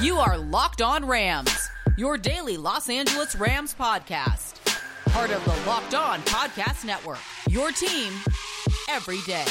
You are Locked On Rams, your daily Los Angeles Rams podcast. Part of the Locked On Podcast Network. Your team every day.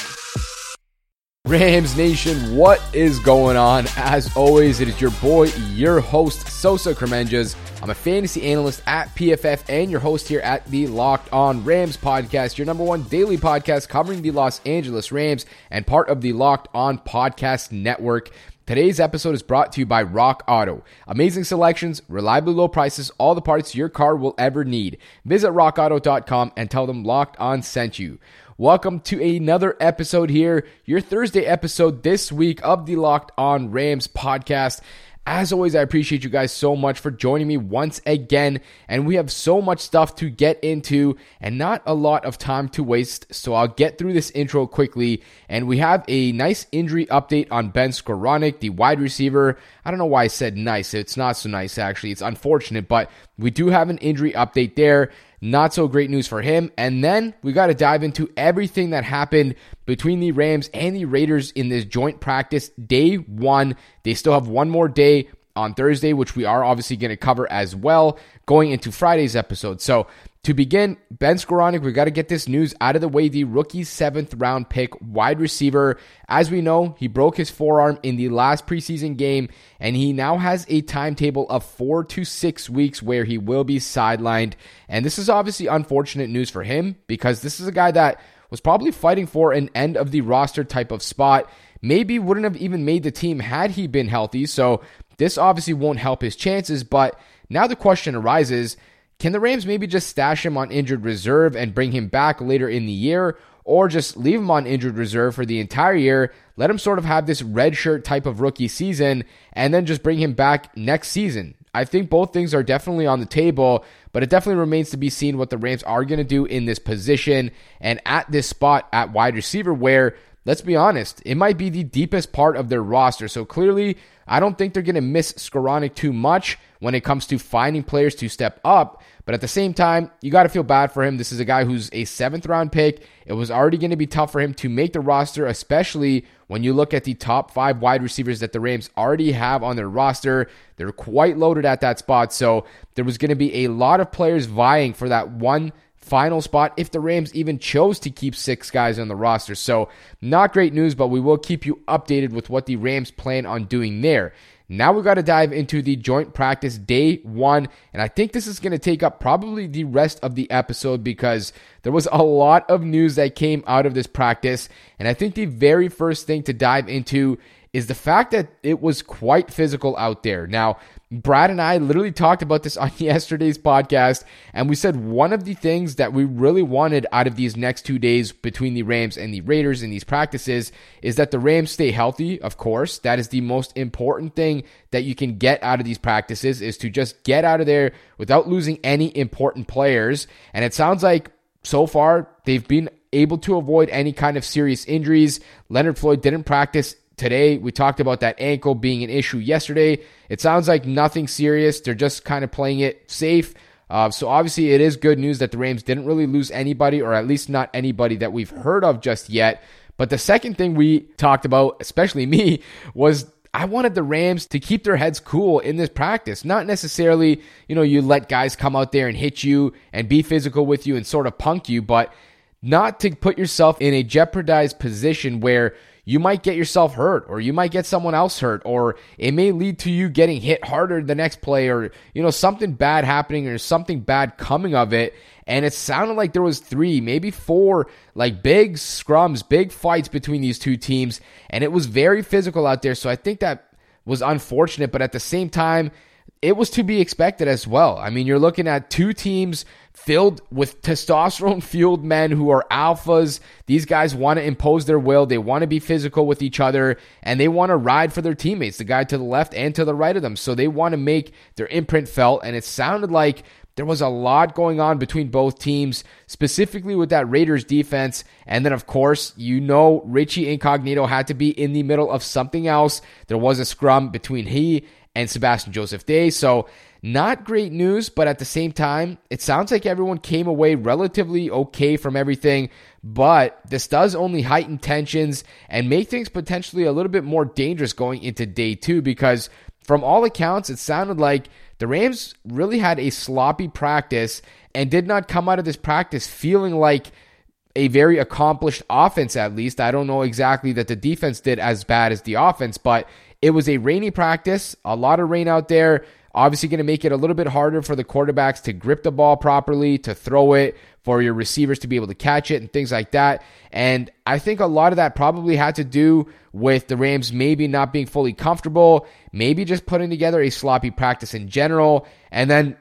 Rams Nation, what is going on? As always, it is your boy, your host, Sosa Kremenjas. I'm a fantasy analyst at PFF and your host here at the Locked On Rams podcast, your number one daily podcast covering the Los Angeles Rams and part of the Locked On Podcast Network. Today's episode is brought to you by Rock Auto. Amazing selections, reliably low prices, all the parts your car will ever need. Visit rockauto.com and tell them Locked On sent you. Welcome to another episode here, your Thursday episode this week of the Locked On Rams podcast. As always, I appreciate you guys so much for joining me once again. And we have so much stuff to get into and not a lot of time to waste. So I'll get through this intro quickly. And we have a nice injury update on Ben Skowronek, the wide receiver. I don't know why I said nice. It's not so nice, actually. It's unfortunate, but we do have an injury update there. Not so great news for him. And then we got to dive into everything that happened between the Rams and the Raiders in this joint practice day one. They still have one more day on Thursday, which we are obviously going to cover as well going into Friday's episode. So to begin, Ben Skowronek, we got to get this news out of the way. The rookie seventh round pick wide receiver. As we know, he broke his forearm in the last preseason game, and he now has a timetable of four to six weeks where he will be sidelined. And this is obviously unfortunate news for him because this is a guy that was probably fighting for an end of the roster type of spot. Maybe wouldn't have even made the team had he been healthy. So this obviously won't help his chances. But now the question arises can the Rams maybe just stash him on injured reserve and bring him back later in the year? Or just leave him on injured reserve for the entire year, let him sort of have this red shirt type of rookie season, and then just bring him back next season. I think both things are definitely on the table, but it definitely remains to be seen what the Rams are going to do in this position and at this spot at wide receiver, where, let's be honest, it might be the deepest part of their roster. So clearly, I don't think they're going to miss Skowronek too much when it comes to finding players to step up. But at the same time, you got to feel bad for him. This is a guy who's a seventh round pick. It was already going to be tough for him to make the roster, especially when you look at the top five wide receivers that the Rams already have on their roster. They're quite loaded at that spot. So there was going to be a lot of players vying for that one final spot if the Rams even chose to keep six guys on the roster. So, not great news, but we will keep you updated with what the Rams plan on doing there. Now we got to dive into the joint practice day one. And I think this is going to take up probably the rest of the episode because there was a lot of news that came out of this practice. And I think the very first thing to dive into is the fact that it was quite physical out there. Now, Brad and I literally talked about this on yesterday's podcast, and we said one of the things that we really wanted out of these next two days between the Rams and the Raiders in these practices is that the Rams stay healthy, of course. That is the most important thing that you can get out of these practices is to just get out of there without losing any important players. And it sounds like so far they've been able to avoid any kind of serious injuries. Leonard Floyd didn't practice today. We talked about that ankle being an issue yesterday. It sounds like nothing serious. They're just kind of playing it safe. Uh, so obviously, it is good news that the Rams didn't really lose anybody, or at least not anybody that we've heard of just yet. But the second thing we talked about, especially me, was I wanted the Rams to keep their heads cool in this practice. Not necessarily, you know, you let guys come out there and hit you and be physical with you and sort of punk you, but not to put yourself in a jeopardized position where you might get yourself hurt or you might get someone else hurt or it may lead to you getting hit harder the next play or you know something bad happening or something bad coming of it. And it sounded like there was three maybe four like big scrums big fights between these two teams. And it was very physical out there. So i think that was unfortunate. But at the same time it was to be expected as well. I mean, you're looking at two teams filled with testosterone fueled men who are alphas. These guys want to impose their will. They want to be physical with each other and they want to ride for their teammates, the guy to the left and to the right of them. So they want to make their imprint felt. And it sounded like there was a lot going on between both teams, specifically with that Raiders defense. And then, of course, you know, Richie Incognito had to be in the middle of something else. There was a scrum between he and Sebastian Joseph Day. So, not great news, but at the same time, it sounds like everyone came away relatively okay from everything. But this does only heighten tensions and make things potentially a little bit more dangerous going into day two because from all accounts, it sounded like the Rams really had a sloppy practice and did not come out of this practice feeling like a very accomplished offense, at least. I don't know exactly that the defense did as bad as the offense, but it was a rainy practice, a lot of rain out there. Obviously, going to make it a little bit harder for the quarterbacks to grip the ball properly, to throw it, for your receivers to be able to catch it and things like that. And I think a lot of that probably had to do with the Rams maybe not being fully comfortable, maybe just putting together a sloppy practice in general, and then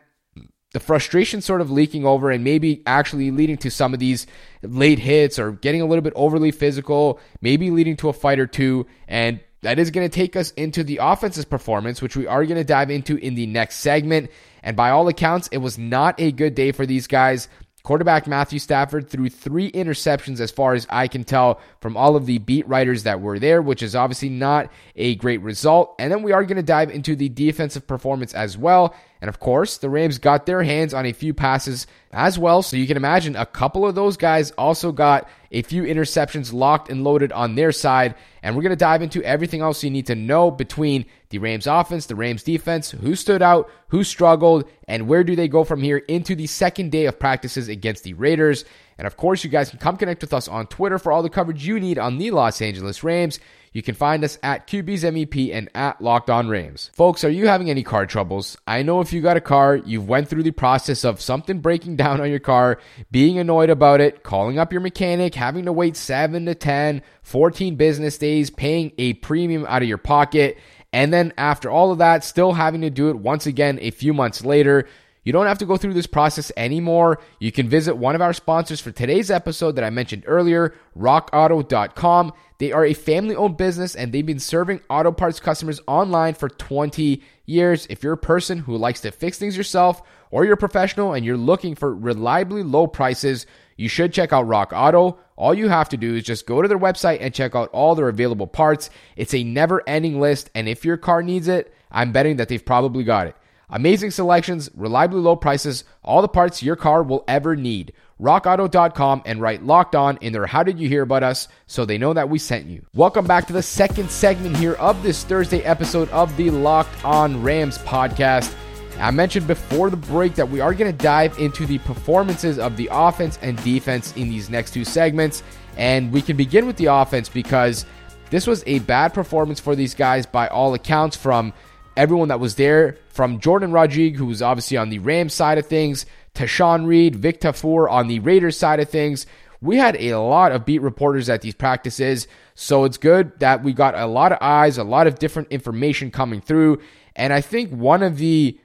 the frustration sort of leaking over and maybe actually leading to some of these late hits or getting a little bit overly physical, maybe leading to a fight or two. And that is going to take us into the offense's performance, which we are going to dive into in the next segment. And by all accounts, it was not a good day for these guys. Quarterback Matthew Stafford threw three interceptions, as far as I can tell, from all of the beat writers that were there, which is obviously not a great result. And then we are going to dive into the defensive performance as well. And of course, the Rams got their hands on a few passes as well. So you can imagine a couple of those guys also got a few interceptions locked and loaded on their side. And we're going to dive into everything else you need to know between the Rams offense, the Rams defense, who stood out, who struggled, and where do they go from here into the second day of practices against the Raiders. And of course, you guys can come connect with us on Twitter for all the coverage you need on the Los Angeles Rams. You can find us at QBsMVP and at Locked On Rams. Folks, are you having any car troubles? I know if you got a car, you've went through the process of something breaking down on your car, being annoyed about it, calling up your mechanic, having to wait 7 to 10, 14 business days, paying a premium out of your pocket, and then after all of that, still having to do it once again a few months later. You don't have to go through this process anymore. You can visit one of our sponsors for today's episode that I mentioned earlier, rockauto.com. They are a family owned business and they've been serving auto parts customers online for 20 years. If you're a person who likes to fix things yourself or you're a professional and you're looking for reliably low prices, you should check out Rock Auto. All you have to do is just go to their website and check out all their available parts. It's a never ending list, and if your car needs it, I'm betting that they've probably got it. Amazing selections, reliably low prices, all the parts your car will ever need. RockAuto.com and write locked on in their How Did You Hear About Us so they know that we sent you. Welcome back to the second segment here of this Thursday episode of the Locked On Rams podcast. I mentioned before the break that we are going to dive into the performances of the offense and defense in these next two segments. And we can begin with the offense because this was a bad performance for these guys by all accounts from everyone that was there, from Jordan Rodrigue, who was obviously on the Rams side of things, to Sean Reed, Vic Tafur on the Raiders side of things. We had a lot of beat reporters at these practices, so it's good that we got a lot of eyes, a lot of different information coming through. And I think one of the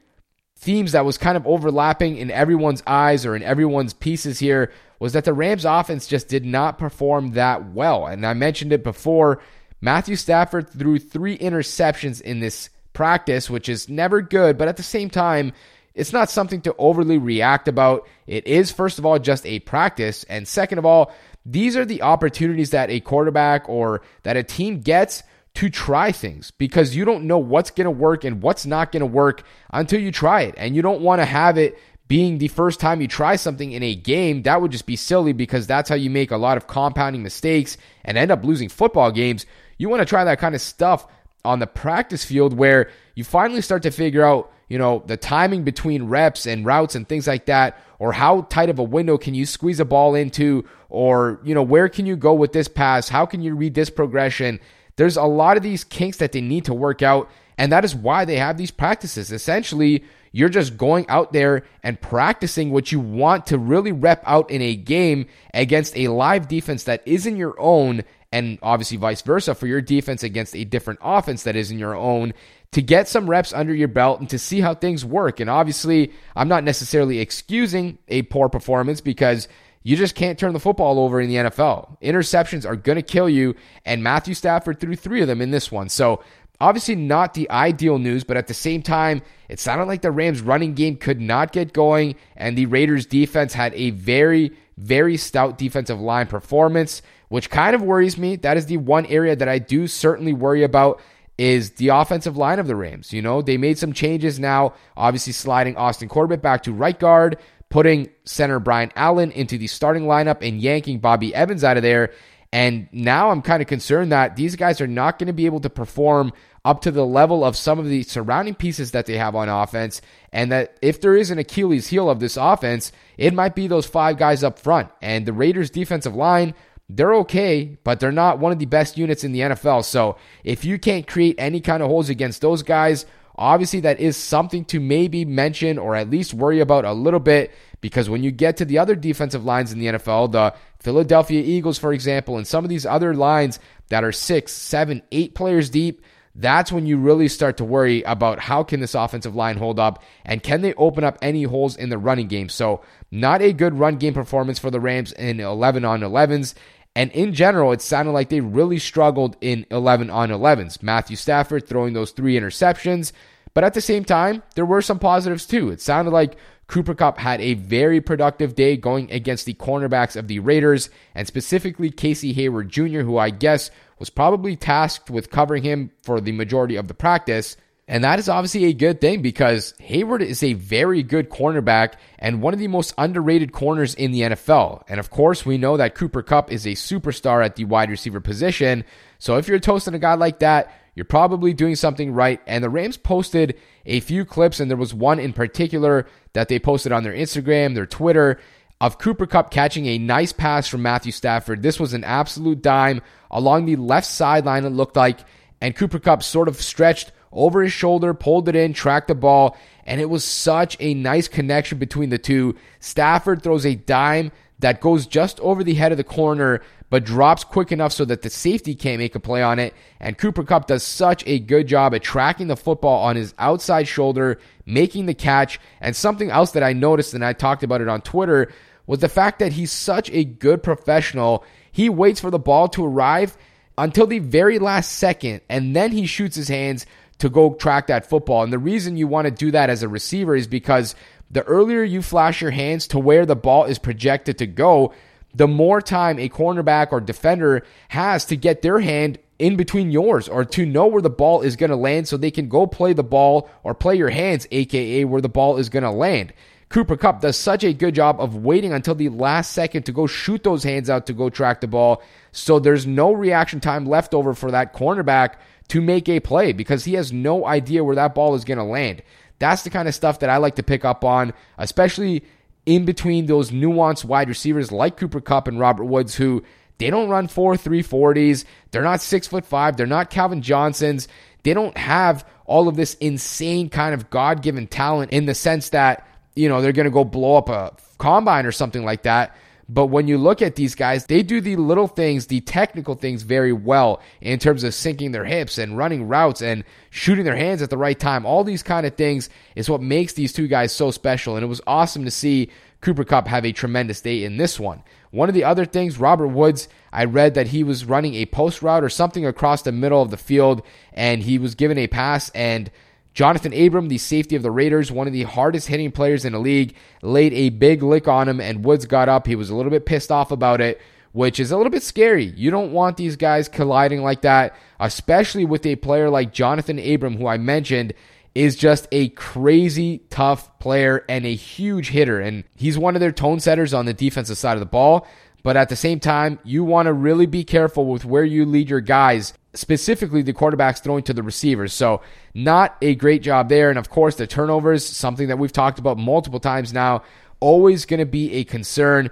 themes that was kind of overlapping in everyone's eyes or in everyone's pieces here was that the Rams offense just did not perform that well. And I mentioned it before. Matthew Stafford threw three interceptions in this practice, which is never good, but at the same time, it's not something to overly react about. It is, first of all, just a practice. And second of all, these are the opportunities that a quarterback or that a team gets to try things because you don't know what's going to work and what's not going to work until you try it. And you don't want to have it being the first time you try something in a game. That would just be silly because that's how you make a lot of compounding mistakes and end up losing football games. You want to try that kind of stuff on the practice field where you finally start to figure out, you know, the timing between reps and routes and things like that, or how tight of a window can you squeeze a ball into, or, you know, where can you go with this pass? How can you read this progression? There's a lot of these kinks that they need to work out, and that is why they have these practices. Essentially, you're just going out there and practicing what you want to really rep out in a game against a live defense that isn't your own and obviously vice versa for your defense against a different offense that isn't your own to get some reps under your belt and to see how things work. And obviously, I'm not necessarily excusing a poor performance because you just can't turn the football over in the NFL. Interceptions are going to kill you, and Matthew Stafford threw three of them in this one. So, obviously, not the ideal news, but at the same time, it sounded like the Rams' running game could not get going, and the Raiders' defense had a very, very stout defensive line performance which kind of worries me. That is the one area that I do certainly worry about is the offensive line of the Rams. You know, they made some changes now, obviously sliding Austin Corbett back to right guard, putting center Brian Allen into the starting lineup and yanking Bobby Evans out of there. And now I'm kind of concerned that these guys are not going to be able to perform up to the level of some of the surrounding pieces that they have on offense. And that if there is an Achilles heel of this offense, it might be those five guys up front. And the Raiders' defensive line, they're okay, but they're not one of the best units in the NFL. So if you can't create any kind of holes against those guys, obviously that is something to maybe mention or at least worry about a little bit because when you get to the other defensive lines in the NFL, the Philadelphia Eagles, for example, and some of these other lines that are six, seven, eight players deep, that's when you really start to worry about how can this offensive line hold up and can they open up any holes in the running game. So, not a good run game performance for the Rams in 11 on 11s. And in general, it sounded like they really struggled in 11 on 11s. Matthew Stafford throwing those three interceptions. But at the same time, there were some positives too. It sounded like Cooper Kupp had a very productive day going against the cornerbacks of the Raiders, and specifically Casey Hayward Jr., who I guess was probably tasked with covering him for the majority of the practice. And that is obviously a good thing because Hayward is a very good cornerback and one of the most underrated corners in the NFL. And of course, we know that Cooper Kupp is a superstar at the wide receiver position. So if you're toasting a guy like that, you're probably doing something right. And the Rams posted a few clips, and there was one in particular that they posted on their Instagram, their Twitter, of Cooper Kupp catching a nice pass from Matthew Stafford. This was an absolute dime along the left sideline, it looked like, and Cooper Kupp sort of stretched over his shoulder, pulled it in, tracked the ball, and it was such a nice connection between the two. Stafford throws a dime that goes just over the head of the corner, but drops quick enough so that the safety can't make a play on it. And Cooper Kupp does such a good job at tracking the football on his outside shoulder, making the catch. And something else that I noticed, and I talked about it on Twitter, was the fact that he's such a good professional. He waits for the ball to arrive until the very last second, and then he shoots his hands to go track that football. And the reason you want to do that as a receiver is because the earlier you flash your hands to where the ball is projected to go, the more time a cornerback or defender has to get their hand in between yours or to know where the ball is going to land so they can go play the ball or play your hands, aka where the ball is going to land. Cooper Kupp does such a good job of waiting until the last second to go shoot those hands out to go track the ball. So there's no reaction time left over for that cornerback to make a play because he has no idea where that ball is going to land. That's the kind of stuff that I like to pick up on, especially in between those nuanced wide receivers like Cooper Kupp and Robert Woods, who they don't run four 340s. They're not six foot five. They're not Calvin Johnsons. They don't have all of this insane kind of God given talent in the sense that, you know, they're going to go blow up a combine or something like that. But when you look at these guys, they do the little things, the technical things very well in terms of sinking their hips and running routes and shooting their hands at the right time. All these kind of things is what makes these two guys so special. And it was awesome to see Cooper Kupp have a tremendous day in this one. One of the other things, Robert Woods, I read that he was running a post route or something across the middle of the field and he was given a pass and Jonathan Abram, the safety of the Raiders, one of the hardest hitting players in the league, laid a big lick on him, and Woods got up. He was a little bit pissed off about it, which is a little bit scary. You don't want these guys colliding like that, especially with a player like Jonathan Abram, who I mentioned is just a crazy tough player and a huge hitter. And he's one of their tone setters on the defensive side of the ball. But at the same time, you want to really be careful with where you lead your guys specifically the quarterbacks throwing to the receivers. So, not a great job there. And of course, the turnovers, something that we've talked about multiple times now, always going to be a concern.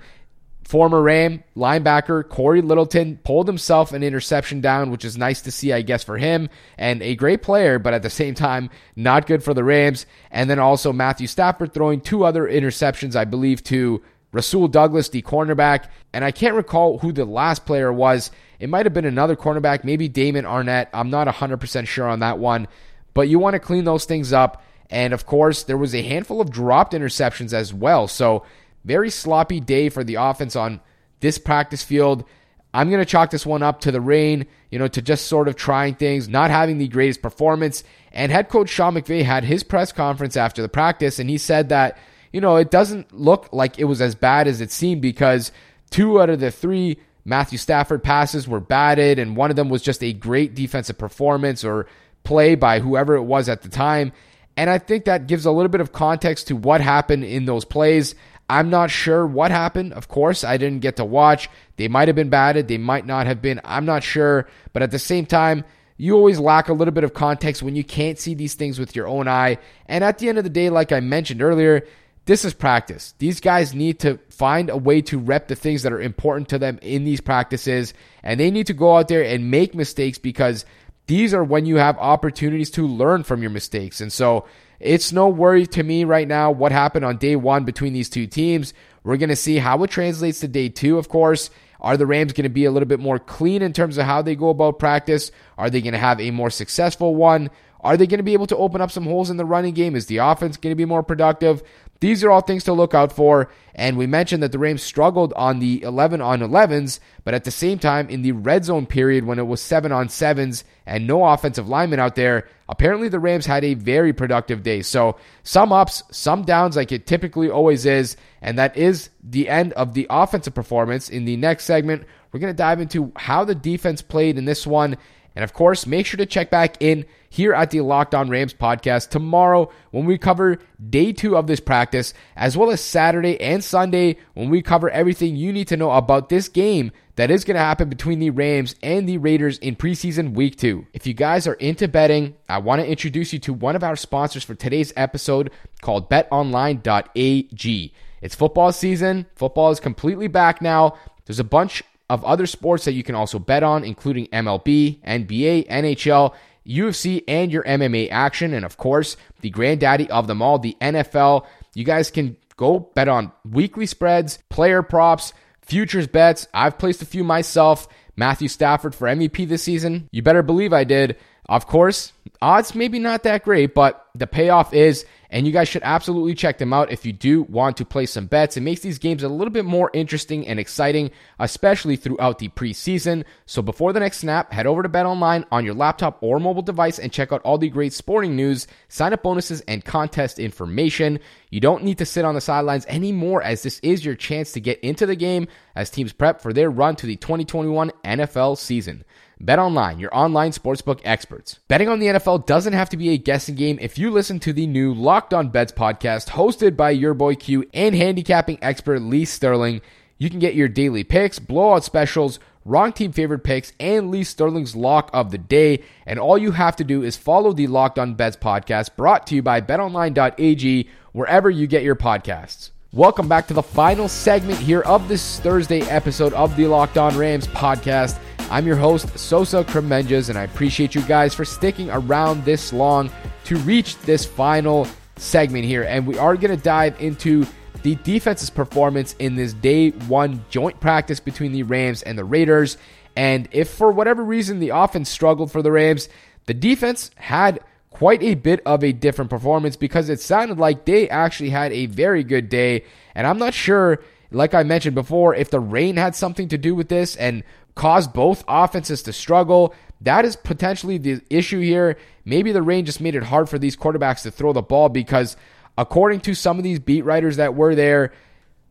Former Ram linebacker Cory Littleton pulled himself an interception down, which is nice to see, I guess, for him, and a great player, but at the same time, not good for the Rams. And then also Matthew Stafford throwing two other interceptions, I believe, to Rasul Douglas, the cornerback, and I can't recall who the last player was. It might have been another cornerback, maybe Damon Arnette. I'm not 100% sure on that one, but you want to clean those things up. And of course, there was a handful of dropped interceptions as well. So, very sloppy day for the offense on this practice field. I'm going to chalk this one up to the rain, you know, to just sort of trying things, not having the greatest performance. And head coach Sean McVay had his press conference after the practice, and he said that you know, it doesn't look like it was as bad as it seemed because two out of the three Matthew Stafford passes were batted, and one of them was just a great defensive performance or play by whoever it was at the time. And I think that gives a little bit of context to what happened in those plays. I'm not sure what happened. Of course, I didn't get to watch. They might have been batted, they might not have been. I'm not sure. But at the same time, you always lack a little bit of context when you can't see these things with your own eye. And at the end of the day, like I mentioned earlier, this is practice. These guys need to find a way to rep the things that are important to them in these practices, and they need to go out there and make mistakes because these are when you have opportunities to learn from your mistakes. And so it's no worry to me right now what happened on day one between these two teams. We're going to see how it translates to day two, of course. Are the Rams going to be a little bit more clean in terms of how they go about practice? Are they going to have a more successful one? Are they going to be able to open up some holes in the running game? Is the offense going to be more productive? These are all things to look out for. And we mentioned that the Rams struggled on the 11 on 11s, but at the same time, in the red zone period when it was 7 on 7s and no offensive linemen out there, apparently the Rams had a very productive day. So some ups, some downs, like it typically always is. And that is the end of the offensive performance. In the next segment, we're going to dive into how the defense played in this one. And of course, make sure to check back in here at the Locked On Rams podcast tomorrow when we cover day two of this practice, as well as Saturday and Sunday when we cover everything you need to know about this game that is going to happen between the Rams and the Raiders in preseason week two. If you guys are into betting, I want to introduce you to one of our sponsors for today's episode called betonline.ag. It's football season. Football is completely back now. There's a bunch of other sports that you can also bet on, including MLB, NBA, NHL, UFC, and your MMA action. And of course, the granddaddy of them all, the NFL. You guys can go bet on weekly spreads, player props, futures bets. I've placed a few myself. Matthew Stafford for MVP this season. You better believe I did. Of course, odds maybe not that great, but the payoff is and you guys should absolutely check them out if you do want to play some bets. It makes these games a little bit more interesting and exciting, especially throughout the preseason. So before the next snap, head over to Bet Online on your laptop or mobile device and check out all the great sporting news, sign up bonuses, and contest information. You don't need to sit on the sidelines anymore, as this is your chance to get into the game as teams prep for their run to the 2021 NFL season. Bet online, your online sportsbook experts. Betting on the NFL doesn't have to be a guessing game if you listen to the new Locked On Bets podcast hosted by your boy Q and handicapping expert Lee Sterling. You can get your daily picks, blowout specials, wrong team favorite picks, and Lee Sterling's lock of the day. And all you have to do is follow the Locked On Bets podcast brought to you by betonline.ag wherever you get your podcasts. Welcome back to the final segment here of this Thursday episode of the Locked On Rams podcast. I'm your host, Sosa Kremenjas, and I appreciate you guys for sticking around this long to reach this final segment here. And we are going to dive into the defense's performance in this day one joint practice between the Rams and the Raiders. And if for whatever reason the offense struggled for the Rams, the defense had quite a bit of a different performance because it sounded like they actually had a very good day. And I'm not sure, like I mentioned before, if the rain had something to do with this and caused both offenses to struggle. That is potentially the issue here. Maybe the rain just made it hard for these quarterbacks to throw the ball because, according to some of these beat writers that were there,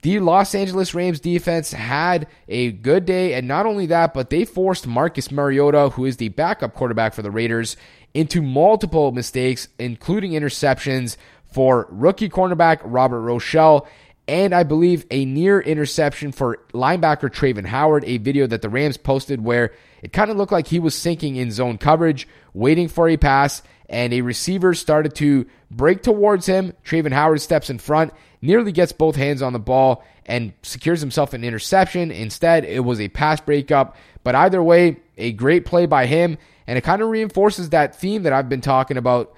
the Los Angeles Rams defense had a good day. And not only that, but they forced Marcus Mariota, who is the backup quarterback for the Raiders, into multiple mistakes, including interceptions for rookie cornerback Robert Rochell and I believe a near interception for linebacker Travin Howard, a video that the Rams posted where it kind of looked like he was sinking in zone coverage, waiting for a pass, and a receiver started to break towards him. Travin Howard steps in front, nearly gets both hands on the ball, and secures himself an interception. Instead, it was a pass breakup. But either way, a great play by him, and it kind of reinforces that theme that I've been talking about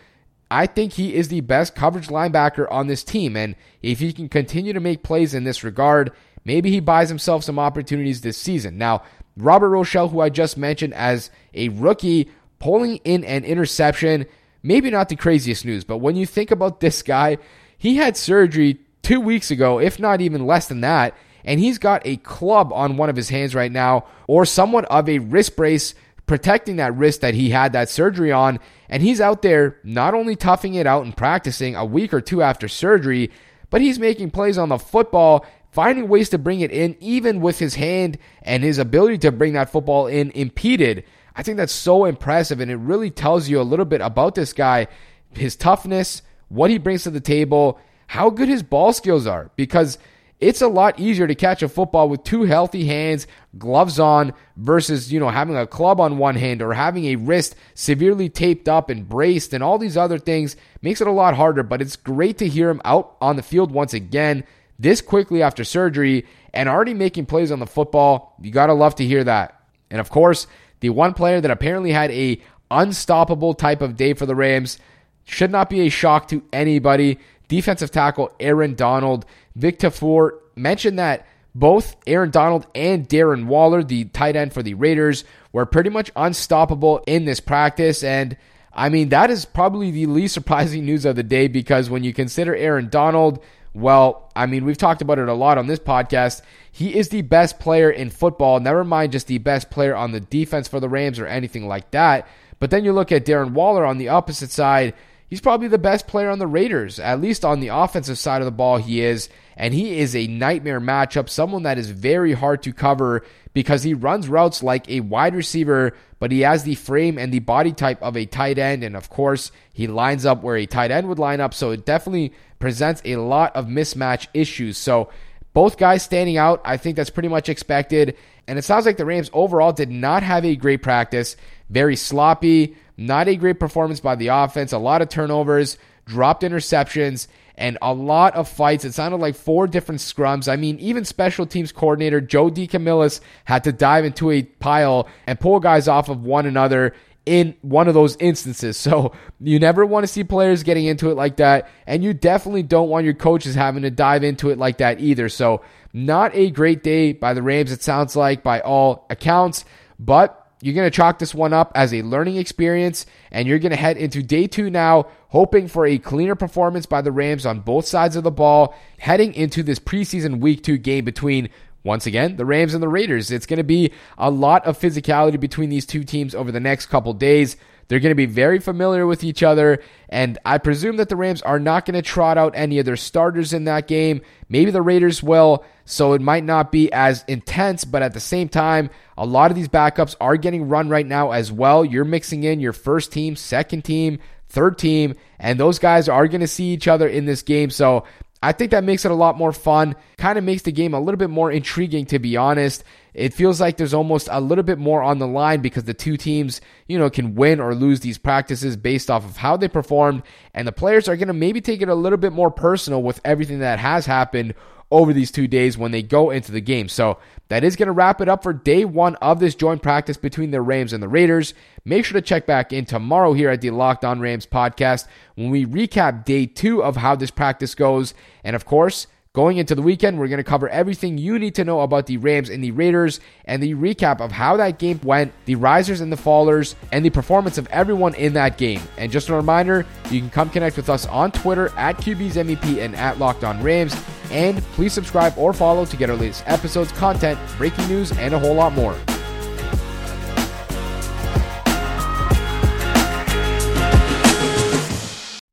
I think he is the best coverage linebacker on this team. And if he can continue to make plays in this regard, maybe he buys himself some opportunities this season. Now, Robert Rochell, who I just mentioned as a rookie, pulling in an interception, maybe not the craziest news, but when you think about this guy, he had surgery two weeks ago, if not even less than that, and he's got a club on one of his hands right now, or somewhat of a wrist brace protecting that wrist that he had that surgery on. And he's out there not only toughing it out and practicing a week or two after surgery, but he's making plays on the football, finding ways to bring it in, even with his hand and his ability to bring that football in impeded. I think that's so impressive, and it really tells you a little bit about this guy, his toughness, what he brings to the table, how good his ball skills are. Because it's a lot easier to catch a football with two healthy hands, gloves on, versus, you know, having a club on one hand or having a wrist severely taped up and braced and all these other things makes it a lot harder. But it's great to hear him out on the field once again this quickly after surgery and already making plays on the football. You got to love to hear that. And of course, the one player that apparently had a unstoppable type of day for the Rams should not be a shock to anybody. Defensive tackle Aaron Donald Vic Tafur mentioned that both Aaron Donald and Darren Waller, the tight end for the Raiders, were pretty much unstoppable in this practice. And I mean, that is probably the least surprising news of the day because when you consider Aaron Donald, well, I mean, we've talked about it a lot on this podcast. He is the best player in football, never mind just the best player on the defense for the Rams or anything like that. But then you look at Darren Waller on the opposite side. He's probably the best player on the Raiders, at least on the offensive side of the ball, he is and he is a nightmare matchup, someone that is very hard to cover because he runs routes like a wide receiver, but he has the frame and the body type of a tight end. And of course, he lines up where a tight end would line up. So it definitely presents a lot of mismatch issues. So both guys standing out, I think that's pretty much expected. And it sounds like the Rams overall did not have a great practice. Very sloppy, not a great performance by the offense, a lot of turnovers, dropped interceptions and a lot of fights. It sounded like four different scrums. I mean, even special teams coordinator Joe DeCamillis had to dive into a pile and pull guys off of one another in one of those instances. So you never want to see players getting into it like that. And you definitely don't want your coaches having to dive into it like that either. So not a great day by the Rams, it sounds like, by all accounts. But you're going to chalk this one up as a learning experience, and you're going to head into day two now, hoping for a cleaner performance by the Rams on both sides of the ball, heading into this preseason week two game between once again, the Rams and the Raiders. It's going to be a lot of physicality between these two teams over the next couple days. They're going to be very familiar with each other, and I presume that the Rams are not going to trot out any of their starters in that game. Maybe the Raiders will, so it might not be as intense, but at the same time, a lot of these backups are getting run right now as well. You're mixing in your first team, second team, third team, and those guys are going to see each other in this game. So I think that makes it a lot more fun, kind of makes the game a little bit more intriguing, to be honest. It feels like there's almost a little bit more on the line because the two teams, you know, can win or lose these practices based off of how they performed. And the players are going to maybe take it a little bit more personal with everything that has happened over these two days when they go into the game. So that is going to wrap it up for day one of this joint practice between the Rams and the Raiders. Make sure to check back in tomorrow here at the Locked On Rams podcast when we recap day two of how this practice goes. And of course, Going into the weekend, we're going to cover everything you need to know about the Rams and the Raiders and the recap of how that game went, the risers and the fallers, and the performance of everyone in that game. And just a reminder, you can come connect with us on Twitter at QBsMVP and at Locked On Rams. And please subscribe or follow to get our latest episodes, content, breaking news, and a whole lot more.